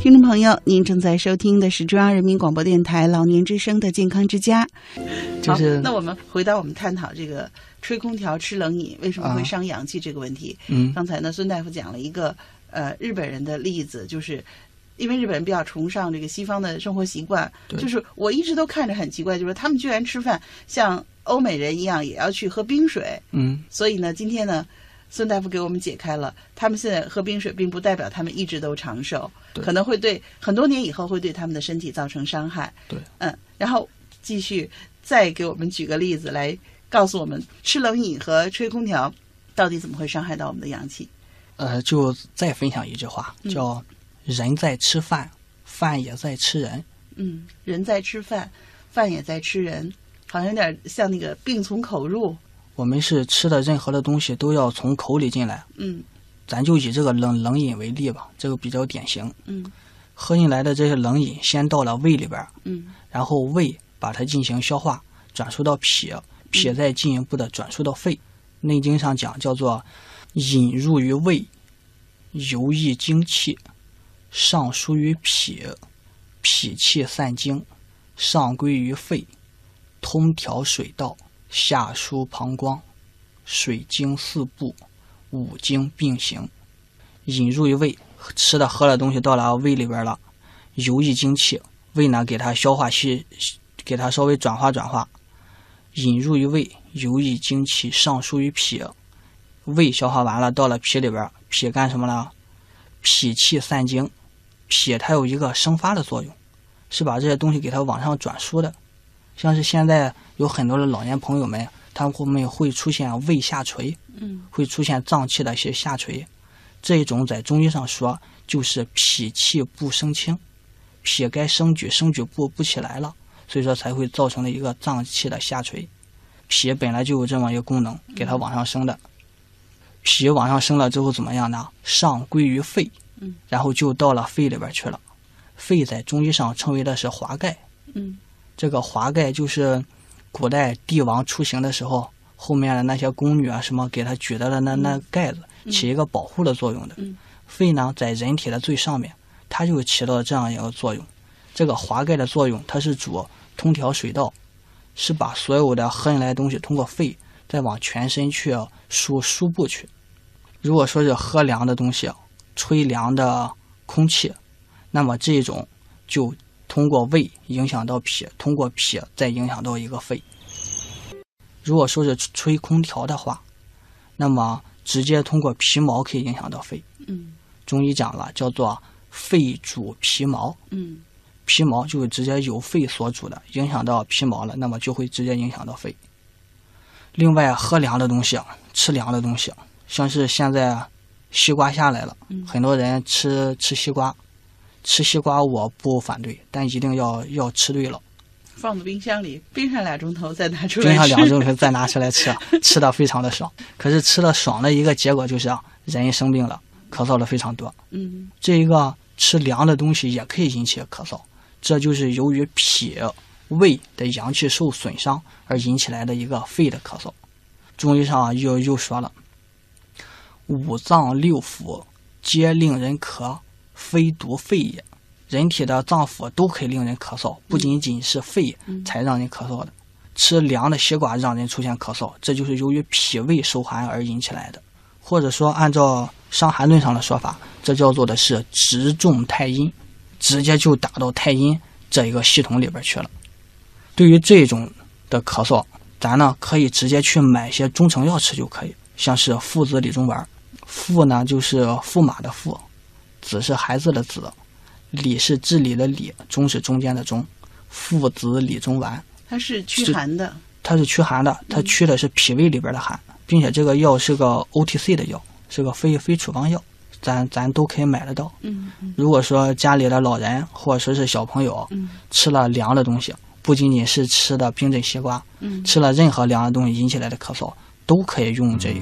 听众朋友，您正在收听的是中央人民广播电台老年之声的健康之家。就是好那我们回到我们探讨这个吹空调、吃冷饮为什么会伤阳气这个问题。嗯刚才呢，孙大夫讲了一个呃日本人的例子，就是因为日本人比较崇尚这个西方的生活习惯，对就是我一直都看着很奇怪，就是他们居然吃饭像欧美人一样也要去喝冰水，嗯所以呢，今天呢。孙大夫给我们解开了，他们现在喝冰水，并不代表他们一直都长寿，可能会对很多年以后会对他们的身体造成伤害。对，嗯，然后继续再给我们举个例子来告诉我们，吃冷饮和吹空调到底怎么会伤害到我们的阳气？呃，就再分享一句话，嗯叫“人在吃饭，饭也在吃人嗯，人在吃饭，饭也在吃人，好像有点像那个病从口入。”。我们是吃的任何的东西都要从口里进来，嗯咱就以这个冷冷饮为例吧，这个比较典型。嗯喝进来的这些冷饮先到了胃里边儿，嗯然后胃把它进行消化，转输到脾，脾再进一步的转输到肺。内经上讲叫做“引入于胃，游溢精气，上输于脾，脾气散精，上归于肺，通调水道，下输膀胱，水经四部，五经并行。引入于胃，吃的喝的东西到了胃里边了，游溢精气，胃呢给它消化吸，给它稍微转化转化，引入于胃，游溢精气，上输于脾。胃消化完了，到了脾里边，脾干什么呢？脾气散精，脾它有一个生发的作用，是把这些东西给它往上转输的。像是现在有很多的老年朋友们，他们会出现胃下垂，嗯会出现脏器的一些下垂，这一种在中医上说就是脾气不升清，脾该升举，升举不不起来了，所以说才会造成了一个脏器的下垂。脾本来就有这么一个功能，给它往上升的。脾往上升了之后怎么样呢？上归于肺嗯，然后就到了肺里边去了。肺在中医上称为的是华盖，嗯这个华盖就是古代帝王出行的时候，后面的那些宫女啊什么给他举的那那盖子，起一个保护的作用的。嗯肺呢在人体的最上面，它就起到这样一个作用。这个华盖的作用，它是主通调水道，是把所有的喝进来的东西通过肺再往全身去输输布去。如果说是喝凉的东西，吹凉的空气，那么这种就通过胃影响到脾，通过脾再影响到一个肺。如果说是吹空调的话，那么直接通过皮毛可以影响到肺。嗯中医讲了，叫做肺主皮毛，嗯皮毛就是直接由肺所主的，影响到皮毛了，那么就会直接影响到肺。另外，喝凉的东西，吃凉的东西，像是现在西瓜下来了，嗯很多人吃吃西瓜，吃西瓜我不反对，但一定要要吃对了。放到冰箱里，冰上俩钟头再拿出来冰上两钟头再拿出来吃，吃的非常的爽。可是吃的爽的一个结果就是啊，人生病了，咳嗽的非常多。嗯这一个吃凉的东西也可以引起咳嗽，这就是由于脾胃的阳气受损伤而引起来的一个肺的咳嗽。中医上啊又又说了，五脏六腑皆令人咳，非独肺也。人体的脏腑都可以令人咳嗽，不仅仅是肺才让人咳嗽的。吃凉的西瓜让人出现咳嗽，这就是由于脾胃受寒而引起来的。或者说，按照《伤寒论》上的说法，这叫做的是直中太阴，直接就打到太阴这一个系统里边去了。对于这种的咳嗽，咱呢可以直接去买些中成药吃就可以，像是附子理中丸。附呢就是驸马的驸，子是孩子的子，理是治理的理，中是中间的中，父子理中丸。它是驱寒的。它是驱寒的，它驱的是脾胃里边的寒，并且这个药是个 OTC 的药，是个非非处方药，咱咱都可以买得到。嗯嗯如果说家里的老人或者说是小朋友嗯吃了凉的东西，不仅仅是吃的冰镇西瓜，嗯吃了任何凉的东西引起来的咳嗽，都可以用这个。